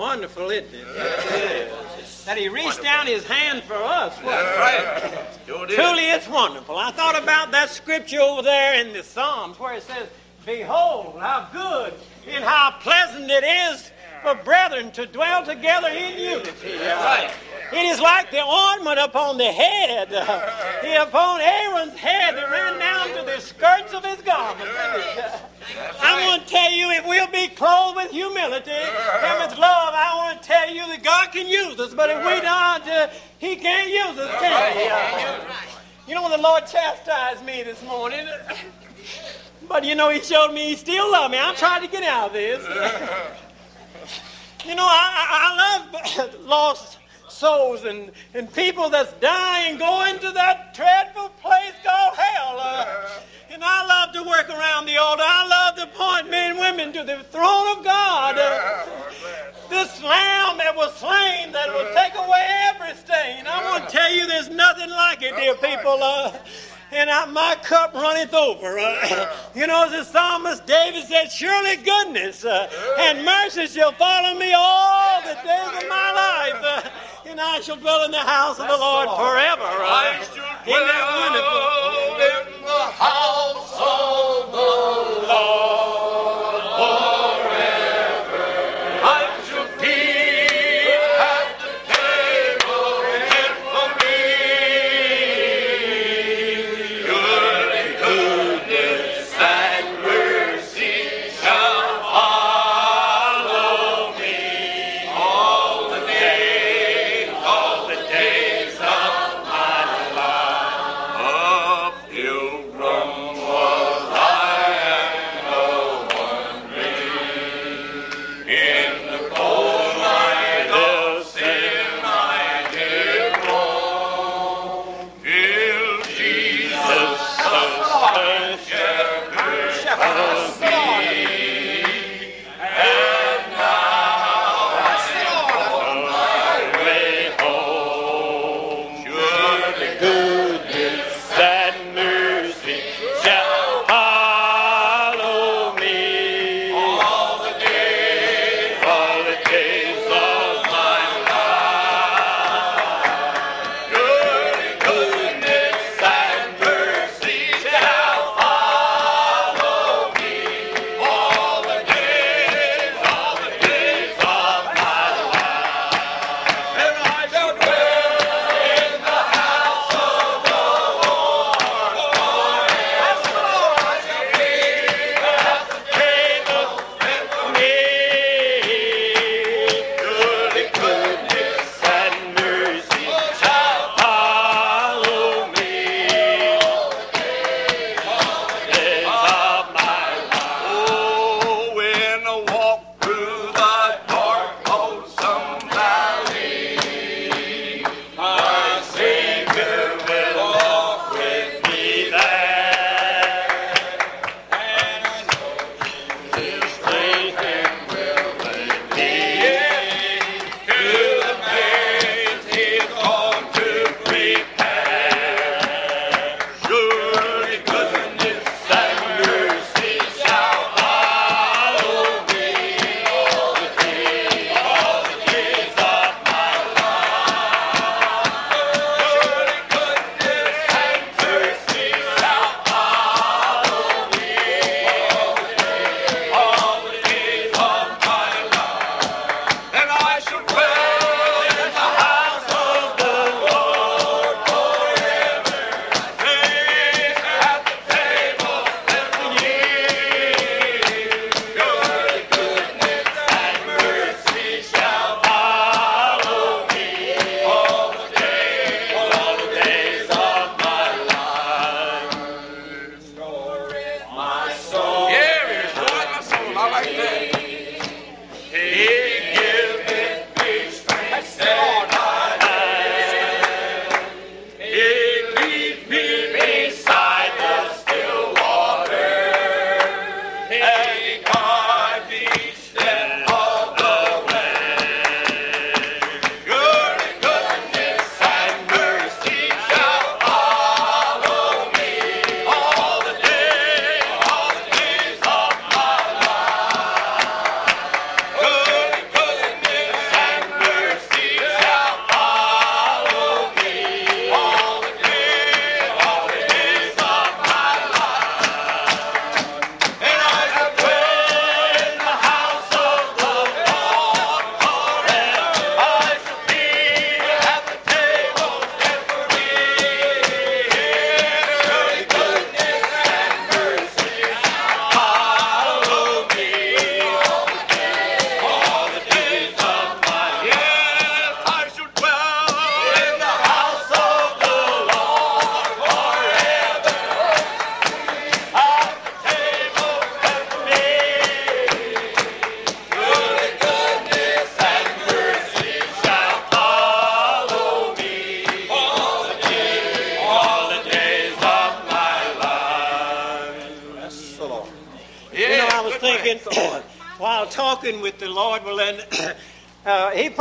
wonderful, isn't it? That he reached down his hand for us. That's right. Sure. Truly, it's wonderful. I thought about that scripture over there in the Psalms where it says, Behold, how good and how pleasant it is for brethren to dwell together in unity. Right. It is like the ornament upon the head, uh, upon Aaron's head that ran down to the skirts of his garment. I want to tell you, if we'll be clothed with humility and with love, I want to tell you that God can use us. But if we don't, uh, He can't use us, can He? Uh, you know, when the Lord chastised me this morning, but you know, He showed me He still loved me. I'm trying to get out of this. You know, I, I, I love lost souls and, and people that's dying going to that dreadful place called hell. Uh, and I love to work around the altar. I love to point men and women to the throne of God. Uh, this lamb that was slain that will take away every stain. I want to tell you there's nothing like it, dear people. Uh, and I, my cup runneth over. Uh, you know, as the psalmist David said, Surely goodness uh, and mercy shall follow me all the days of my life, uh, and I shall dwell in the house of the Lord forever. Uh, isn't that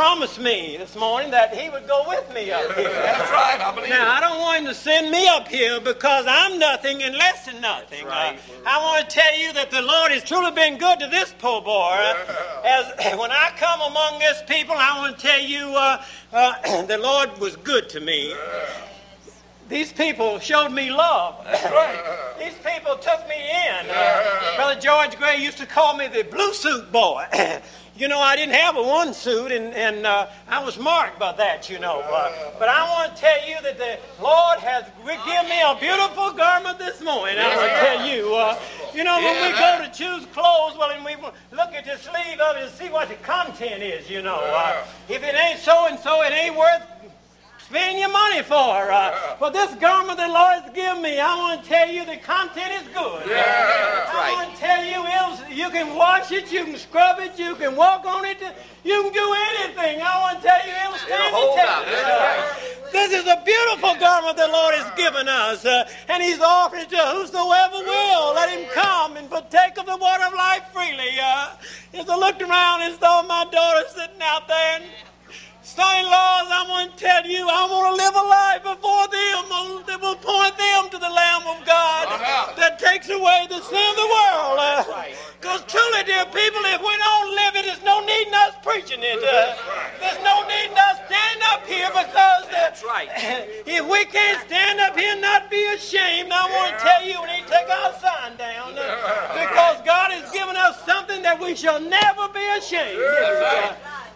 promised me this morning that He would go with me up here. That's right. I believe Now, it. I don't want him to send me up here because I'm nothing and less than nothing. Right. Uh, I want to tell you that the Lord has truly been good to this poor boy. Uh, As when I come among this people, I want to tell you uh, uh, the Lord was good to me. These people showed me love. Right. These people took me in. Uh, Brother George Gray used to call me the blue suit boy. you know, I didn't have a one suit, and, and uh, I was marked by that, you know. Uh, but I want to tell you that the Lord has given me a beautiful garment this morning. I want to tell you. Uh, you know, when we go to choose clothes, well, and we look at the sleeve of it and see what the content is, you know. Uh, if it ain't so and so, it ain't worth spending your money for. Uh, but this garment the Lord has given me, I want to tell you the content is good. that's I right. want to tell you, it'll, you can wash it, you can scrub it, you can walk on it, you can do anything. I want to tell you, it'll stand the test. That's. This is a beautiful garment the Lord has given us, uh, and He's offered it to whosoever will. Let him come and partake of the water of life freely. Uh, as I looked around and saw my daughter sitting out there, and son-in-laws, I want to tell you, I want to live a life before them uh, that will point them to the Lamb of God that takes away the sin of the world. Because truly, dear people, if we don't live it, there's no need in us preaching it. Uh, there's no need in us standing up here because uh, That's right. if we can't stand up here and not be ashamed, I want to tell you, we need to take our sign down uh, because God has given us something that we shall never be ashamed.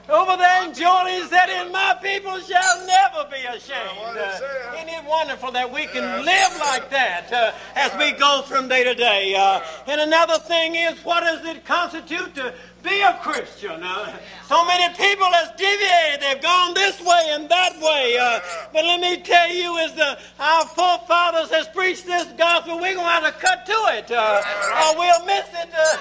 Over there in Jordan, he said, And my people shall never be ashamed. Uh, isn't it wonderful that we can live like that uh, as we go from day to day? Uh, and another thing is, what does it constitute to be a Christian? Uh, so many people has deviated. They've gone this way and that way. Uh, but let me tell you, as the, our forefathers has preached this gospel, we're going to have to cut to it. Uh, or we'll miss it. Uh,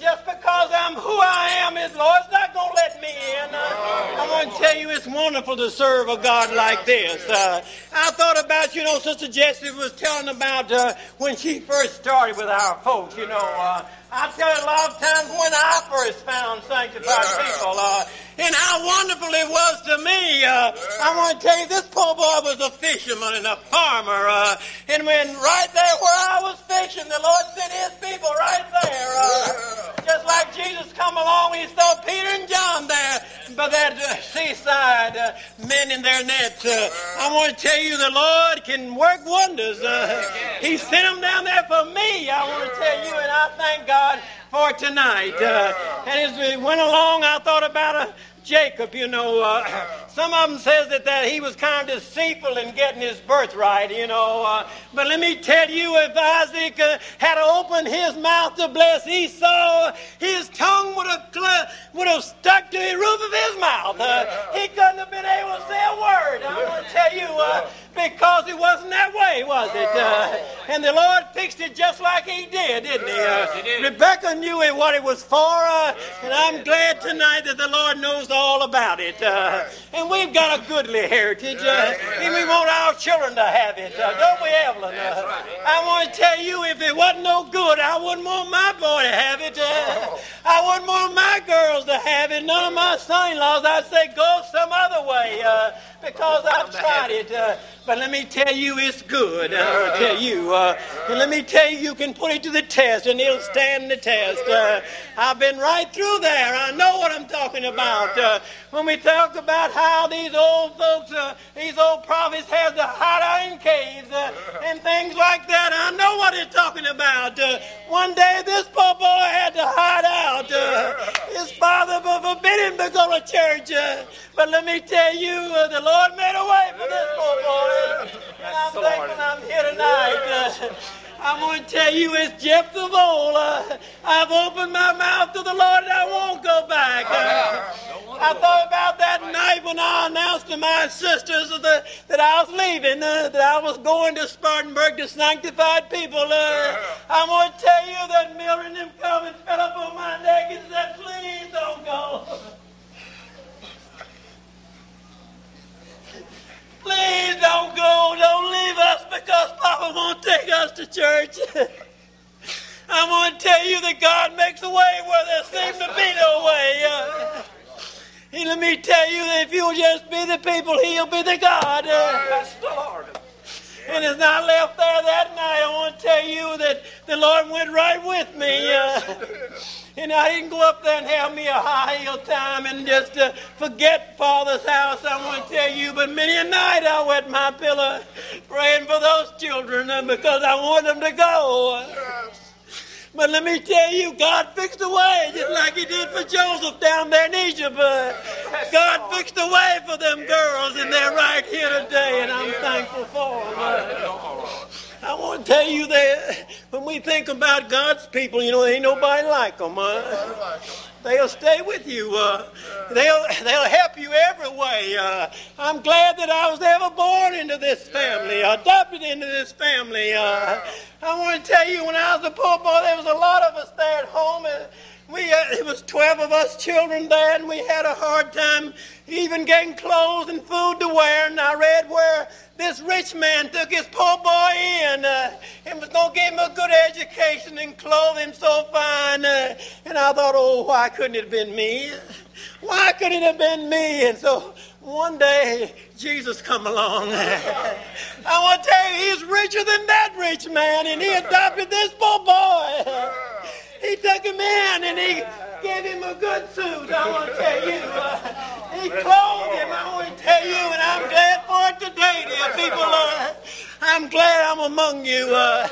just because I'm who I am, is Lord's not going to let me in. Uh, I want to tell you, it's wonderful to serve a God like this. Uh, I thought about, you know, Sister Jessie was telling about when she first started with our folks, you know. I tell you a lot of times when I first found sanctified people, uh, and how wonderful it was to me. Uh, I want to tell you, this poor boy was a fisherman and a farmer, uh, and when right there where I was fishing, the Lord sent His people right there. Uh, like Jesus come along, He saw Peter and John there by that uh, seaside, uh, mending their nets. Uh, I want to tell you, the Lord can work wonders. Uh, he sent them down there for me. I want to tell you, and I thank God for tonight. Uh, and as we went along, I thought about uh, Jacob. You know, uh, some of them says that, that he was kind of deceitful in getting his birthright. You know, uh, but let me tell you, if Isaac uh, had opened his mouth to bless Esau, his tongue would have cl- would have stuck to the roof of his mouth. Uh, he couldn't have been able to say a word. I want to tell you. Uh, because it wasn't that way, was it? Uh, and the Lord fixed it just like He did, didn't He? Uh, He did. Rebecca knew it, what it was for, uh, and I'm glad tonight that the Lord knows all about it. Uh, and we've got a goodly heritage, uh, and we want our children to have it, uh, don't we, Evelyn? I want to tell you, if it wasn't no good, I wouldn't want my boy to have it. Uh, I wouldn't want my girls to have it. None of my son-in-laws. I'd say go some other way. Uh, because I've tried it. Uh, but let me tell you, it's good. I'll tell you. Uh, and let me tell you, you can put it to the test, and it'll stand the test. Uh, I've been right through there. I know what I'm talking about. Uh, when we talk about how these old folks, uh, these old prophets had to hide out in caves uh, and things like that, I know what they're talking about. Uh, one day, this poor boy had to hide out. Uh, his father forbid him to go to church. Uh, but let me tell you, uh, the Lord made a way for this poor boy. And I'm thankful. I'm here tonight. Uh, I want to tell you, it's Jeff. Uh, I've opened my mouth to the Lord and I won't go back. I thought about that night when I announced to my sisters that, that I was leaving, uh, that I was going to Spartanburg to sanctified people. Uh, I want to tell you that Mildred and them come and fell up on my neck and said, please don't go. Please don't go. Don't leave us because won't take us to church. I I want to tell you that God makes a way where there seems to be no way. Uh, and let me tell you that if you'll just be the people, He'll be the God. Uh, Bless the Lord. and as I left there that night, I want to tell you that the Lord went right with me. Uh, and I didn't go up there and have me a high heel time and just uh, forget Father's house. I want to tell you, but many a night I wet my pillow praying for those children uh, because I want them to go. But let me tell you, God fixed a way, just like He did for Joseph down there in Egypt. Uh, God fixed a way for them girls, and they're right here today, and I'm thankful for them. Uh, I want to tell you that when we think about God's people, you know, ain't nobody like them. Uh, they'll stay with you. Uh, they'll they'll help you every way. Uh, I'm glad that I was ever born into this family, adopted into this family. Uh, I want to tell you, when I was a poor boy, there was a lot of us there at home. And, we uh, it was 12 of us children there, and we had a hard time even getting clothes and food to wear. And I read where this rich man took his poor boy in uh, and was going to give him a good education and clothe him so fine. Uh, and I thought, oh, why couldn't it have been me? Why couldn't it have been me? And so one day, Jesus come along. I want to tell you, he's richer than that rich man, and he adopted this poor boy. He took him in and he gave him a good suit. I want to tell you. Uh, he clothed him. I want to tell you, and I'm glad for it today, dear people. Uh, I'm glad I'm among you, uh,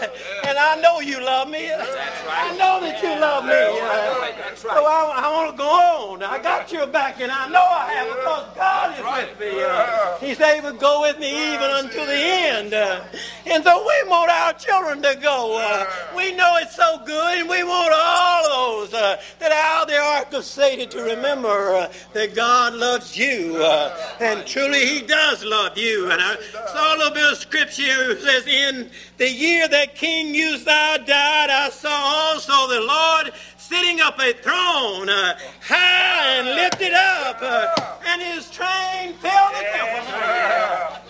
and I know you love me. I know that you love me. Uh, so I, I want to go on. I got your back, and I know I have because God is with me. Uh, he's able to go with me even until the end. Uh, and so we want our children to go. Uh, we know it's so good, and we want all those uh, that are out the ark of Satan to remember that God loves you, uh, and truly He does love you. And I saw a little bit of scripture it says, In the year that King Uzziah died, I saw also the Lord sitting up a throne, uh, high and lifted up, uh, and his train filled the temple.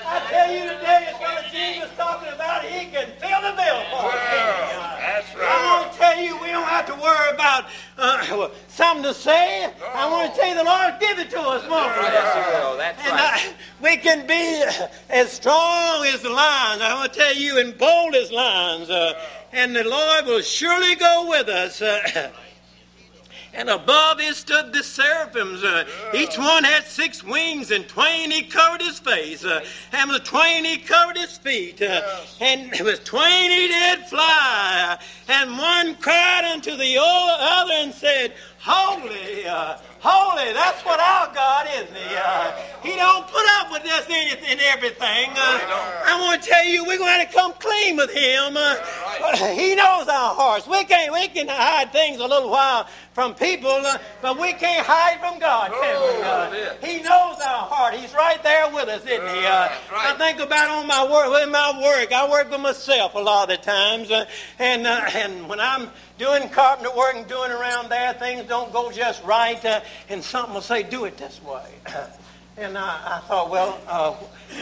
I tell you today, it's what Jesus talking about. He can fill the bill for us. Tell you, we don't have to worry about uh, something to say. I want to tell you, the Lord give it to us, won't Yes, And right. uh, we can be as strong as the lions. I want to tell you, and bold as lions. Uh, and the Lord will surely go with us. Uh, and above it stood the seraphims. Uh, each one had six wings, and twain he covered his face, uh, and with twain he covered his feet, uh, and with twain he did fly. And one cried unto the other and said, Holy, uh, holy, that's what our God is. He, uh, he don't put up with this anything and everything. Uh, I want to tell you, we're going to come clean with him. Uh, he knows our hearts. We can we can hide things a little while from people, uh, but we can't hide from God, can we? Uh, he knows our heart. He's right there with us, isn't he? Uh, I think about on my work, with my work. I work with myself a lot of the times, uh, and uh, and when I'm doing carpenter work and doing around there, things don't go just right, uh, and something will say, "Do it this way." And I, I thought, well, uh,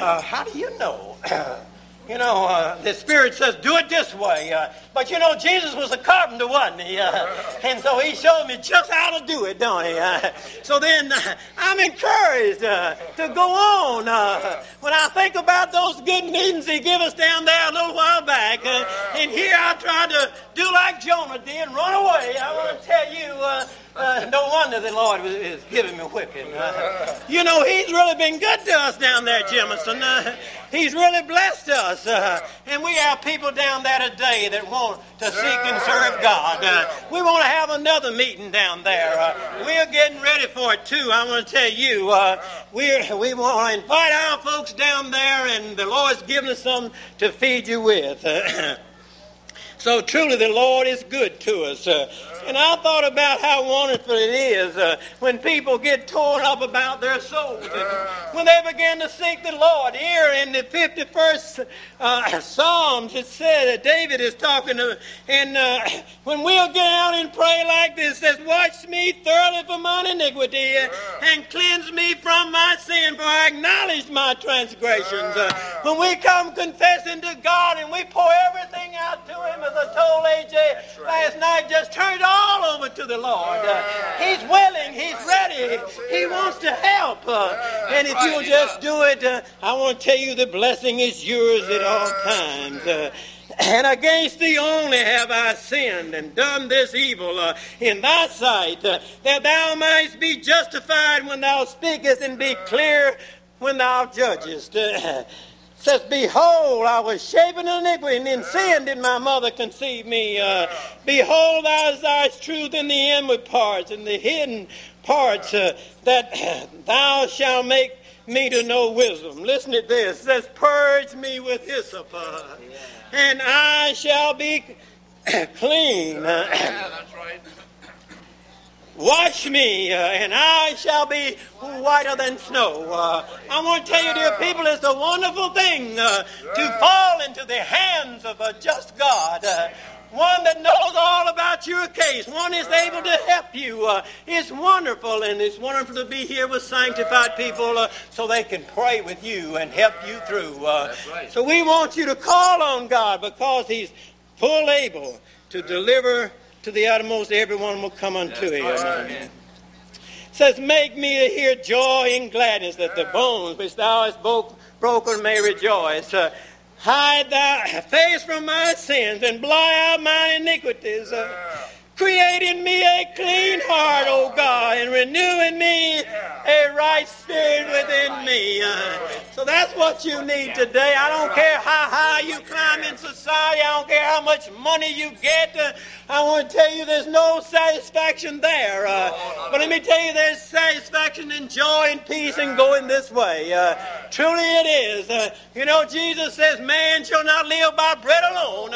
uh, how do you know? you know, uh, the Spirit says, do it this way. Uh, but you know, Jesus was a carpenter, wasn't he? Uh, and so he showed me just how to do it, don't he? Uh, so then uh, I'm encouraged uh, to go on. Uh, when I think about those good meetings he gave us down there a little while back, uh, and here I tried to do like Jonah did, run away. I want to tell you, uh, no wonder the Lord was, is giving me whipping. Uh, you know, He's really been good to us down there, Jemison. Uh, he's really blessed us. Uh, and we have people down there today that want to seek and serve God. Uh, we want to have another meeting down there. Uh, we're getting ready for it, too. I want to tell you, we're, we want to invite our folks down there, and the Lord's given us something to feed you with. So truly, the Lord is good to us. Uh, and I thought about how wonderful it is uh, when people get torn up about their souls. And when they begin to seek the Lord. Here in the 51st uh, Psalms, it said that David is talking to, and uh, when we'll get out and pray like this, it says, Watch me thoroughly from mine iniquity uh, and cleanse me from my sin, for I acknowledge my transgressions. Uh, when we come confessing to God and we pour everything out to Him as I told AJ last night, just turn it all over to the Lord. Uh, he's willing, he's ready, he wants to help. Uh, and if you'll just do it, uh, I want to tell you the blessing is yours at all times. And against thee only have I sinned and done this evil uh, in thy sight, uh, that thou mightst be justified when thou speakest and be clear when thou judgest. Uh, says, Behold, I was shapen in iniquity, and in sin did my mother conceive me. Uh, behold, thou desirest truth in the inward parts, and the hidden parts, uh, that thou shalt make me to know wisdom. Listen to this. It says, Purge me with hyssop, uh, and I shall be clean. Yeah, that's right. Wash me, uh, and I shall be whiter than snow. Uh, I want to tell you, dear people, it's a wonderful thing uh, to fall into the hands of a just God. Uh, one that knows all about your case, one is able to help you. Uh, it's wonderful, and it's wonderful to be here with sanctified people uh, so they can pray with you and help you through. Uh, So we want you to call on God because He's full able to deliver to the uttermost. Everyone will come unto Him. Amen. says, Make me to hear joy and gladness, that the bones which thou hast broken may rejoice. Uh, hide thy face from my sins and blot out my iniquities. Uh, create in me a clean heart, O God, and renew in me a right spirit within me. Uh, so that's what you need today. I don't care how high you climb in society. I don't care how much money you get. Uh, I want to tell you there's no satisfaction there. Uh, but let me tell you there's satisfaction and joy and peace in going this way. Uh, truly it is. You know, Jesus says, man shall not live by bread alone.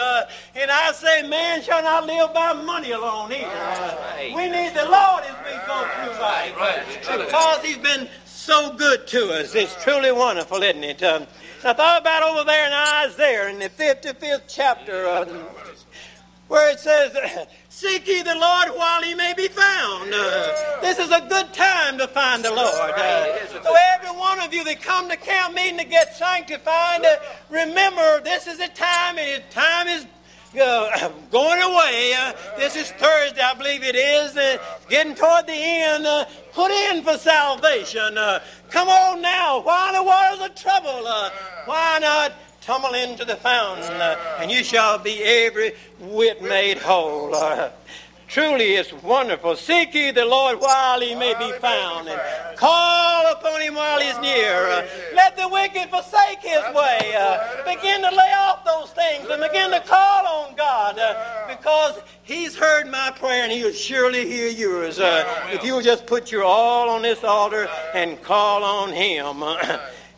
And I say, man shall not live by money alone either. We need the Lord as we go through life. Right, it's true. Because he's been so good to us. It's truly wonderful, isn't it? Um, I thought about over there in Isaiah in the 55th chapter. Uh, where it says, Seek ye the Lord while he may be found. Uh, this is a good time to find the Lord. Uh, so, every one of you that come to camp meeting to get sanctified, uh, remember this is a time, and time is uh, going away. Uh, this is Thursday, I believe it is. Uh, getting toward the end. Uh, put in for salvation. Uh, come on now. Why in the waters of trouble? Why not tumble into the fountain, and you shall be every whit made whole. Truly, it's wonderful. Seek ye the Lord while he may be found, and call upon him while he's near. Uh, let the wicked forsake his way. Uh, begin to lay off those things and begin to call on God, uh, because he's heard my prayer and he'll surely hear yours. If you'll just put your all on this altar and call on him.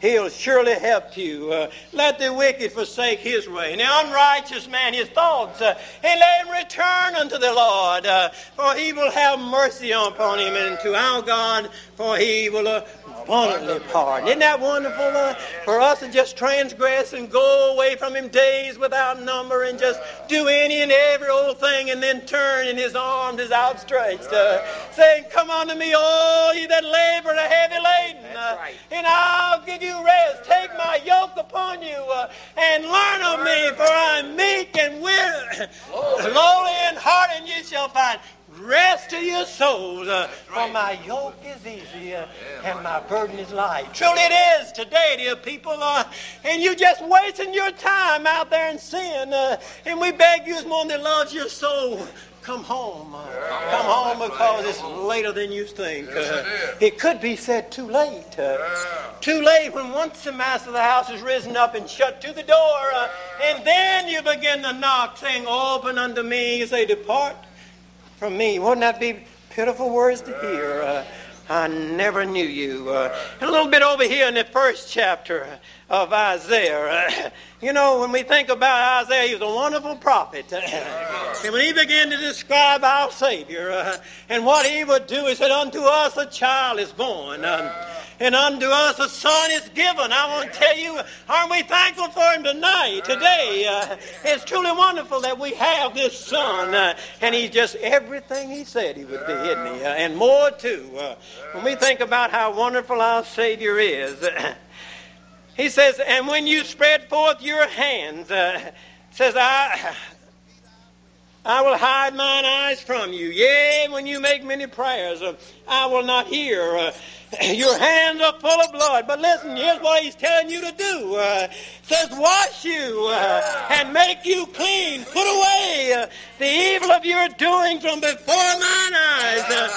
He'll surely help you. Uh, let the wicked forsake his way, and the unrighteous man his thoughts, uh, and let him return unto the Lord, uh, for he will have mercy upon him, and to our God, for he will abundantly pardon. Isn't that wonderful? Uh, for us to just transgress and go away from him days without number, and just do any and every old thing, and then turn, and his arms is outstretched, uh, saying, Come unto me, all ye that labor and are heavy laden, uh, and I'll give you rest. Take my yoke upon you uh, and learn of me, for I'm meek and weary, lowly in heart, and you shall find rest to your souls. Uh, For my yoke is easy uh, and my burden is light. Truly it is today, dear people. Uh, and you're just wasting your time out there in sin. Uh, and we beg you as one that loves your soul. Come home. Uh, come home because it's later than you think. Uh, it could be said too late. Uh, too late when once the master of the house has risen up and shut to the door. Uh, and then you begin to knock, saying, Open unto me. You say, Depart from me. Wouldn't that be pitiful words to hear? Uh, I never knew you. Uh, a little bit over here in the first chapter of Isaiah. Uh, you know, when we think about Isaiah, he was a wonderful prophet. and when he began to describe our Savior uh, and what he would do, he said, Unto us a child is born. Um, and unto us a son is given. I want to tell you, aren't we thankful for him tonight, today? Uh, it's truly wonderful that we have this son, uh, and he's just everything he said he would be, isn't he? Uh, and more too. Uh, when we think about how wonderful our Savior is, he says, and when you spread forth your hands, uh, says I. I will hide mine eyes from you. Yea, when you make many prayers, uh, I will not hear. Uh, your hands are full of blood. But listen, here's what he's telling you to do. Uh, says, wash you uh, and make you clean. Put away uh, the evil of your doing from before mine eyes. Uh,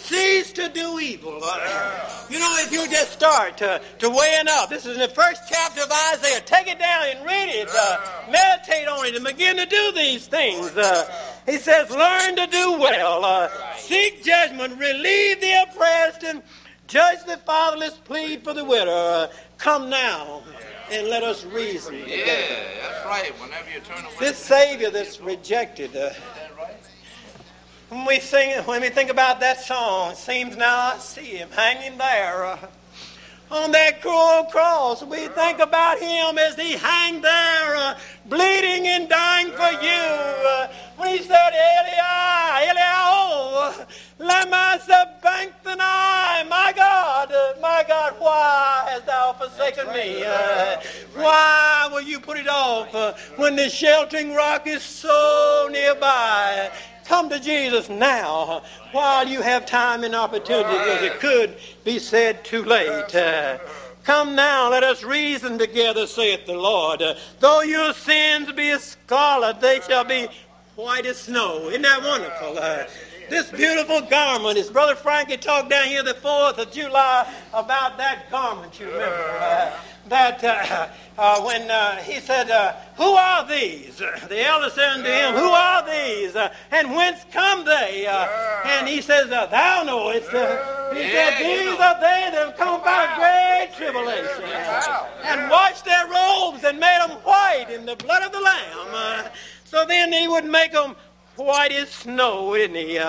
cease to do evil. Uh, you know, if you just start to, to weighing up, this is in the first chapter of Isaiah. Take it down and read it. Uh, meditate on it and begin to do these things. Uh, he says, learn to do well. Uh, seek judgment. Relieve the oppressed and Judge the fatherless, plead for the widow. Come now and let us reason. Yeah, that's right. Whenever you turn away. This Savior that's rejected. Uh, when we sing, when we think about that song, it seems now I see him hanging there uh, on that cruel cross. We think about him as he hang there, uh, bleeding and dying for you. Uh, when he said, Eli, Eli, oh, lama sabachthani, my God, my God, why hast thou forsaken me? Uh, why will you put it off uh, when the sheltering rock is so nearby? Come to Jesus now while you have time and opportunity because it could be said too late. Uh, Come now, let us reason together, saith the Lord. Though your sins be as scarlet, they shall be white as snow. Isn't that wonderful? Uh, this beautiful garment. His brother Frankie talked down here the 4th of July about that garment, you remember. Uh, that uh, uh, when uh, he said, uh, Who are these? The elder said unto him, Who are these? Uh, and whence come they? Uh, and he says, Thou knowest. he said, These are they that have come by great tribulation and washed their robes and made them white in the blood of the Lamb. so then he would make them white as snow, isn't he?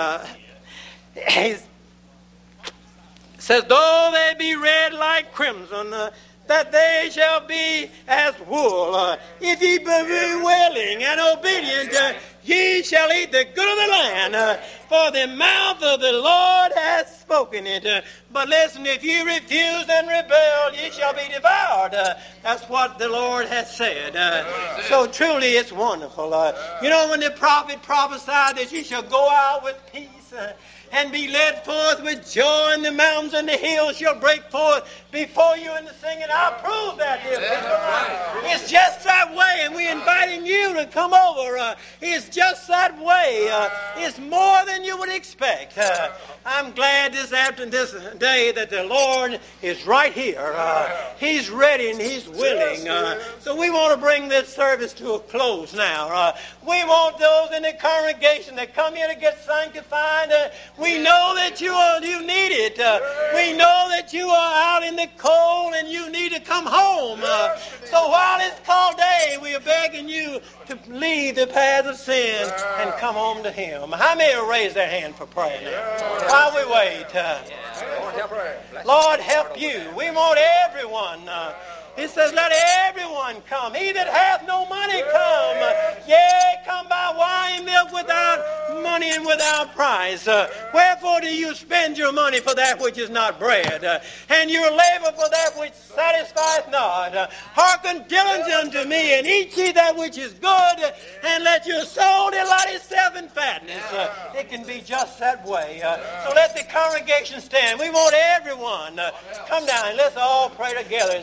he says, Though they be red like crimson, that they shall be as wool. Uh, if ye be willing and obedient, uh, ye shall eat the good of the land. Uh, for the mouth of the Lord hath spoken it. Uh, but listen, if ye refuse and rebel, ye shall be devoured. Uh, that's what the Lord hath said. Uh, so truly it's wonderful. you know, when the prophet prophesied that you shall go out with peace, and be led forth with joy, and the mountains and the hills shall break forth before you in the singing. I prove that, dear people. It's just that way, and we're inviting you to come over. Uh, it's just that way. Uh, it's more than you would expect. Uh, I'm glad this afternoon, this day that the Lord is right here. Uh, he's ready and He's willing. Uh, so we want to bring this service to a close now. Uh, we want those in the congregation that come here to get sanctified. We know that you are, you need it. we know that you are out in the cold and you need to come home. so while it's called day, we are begging you to leave the path of sin and come home to Him. How many will raise their hand for prayer now? While we wait. Uh, Lord, help you. We want everyone. Uh, it says, Let everyone come. He that hath no money come. Yea, come buy wine and milk without money and without price. Uh, wherefore do you spend your money for that which is not bread, uh, and your labor for that which satisfieth not? Uh, hearken diligently unto me, and eat ye that which is good, and let your soul delight itself in fatness. Uh, it can be just that way. Uh, so let the congregation stand. We want everyone uh, come down and let's all pray together.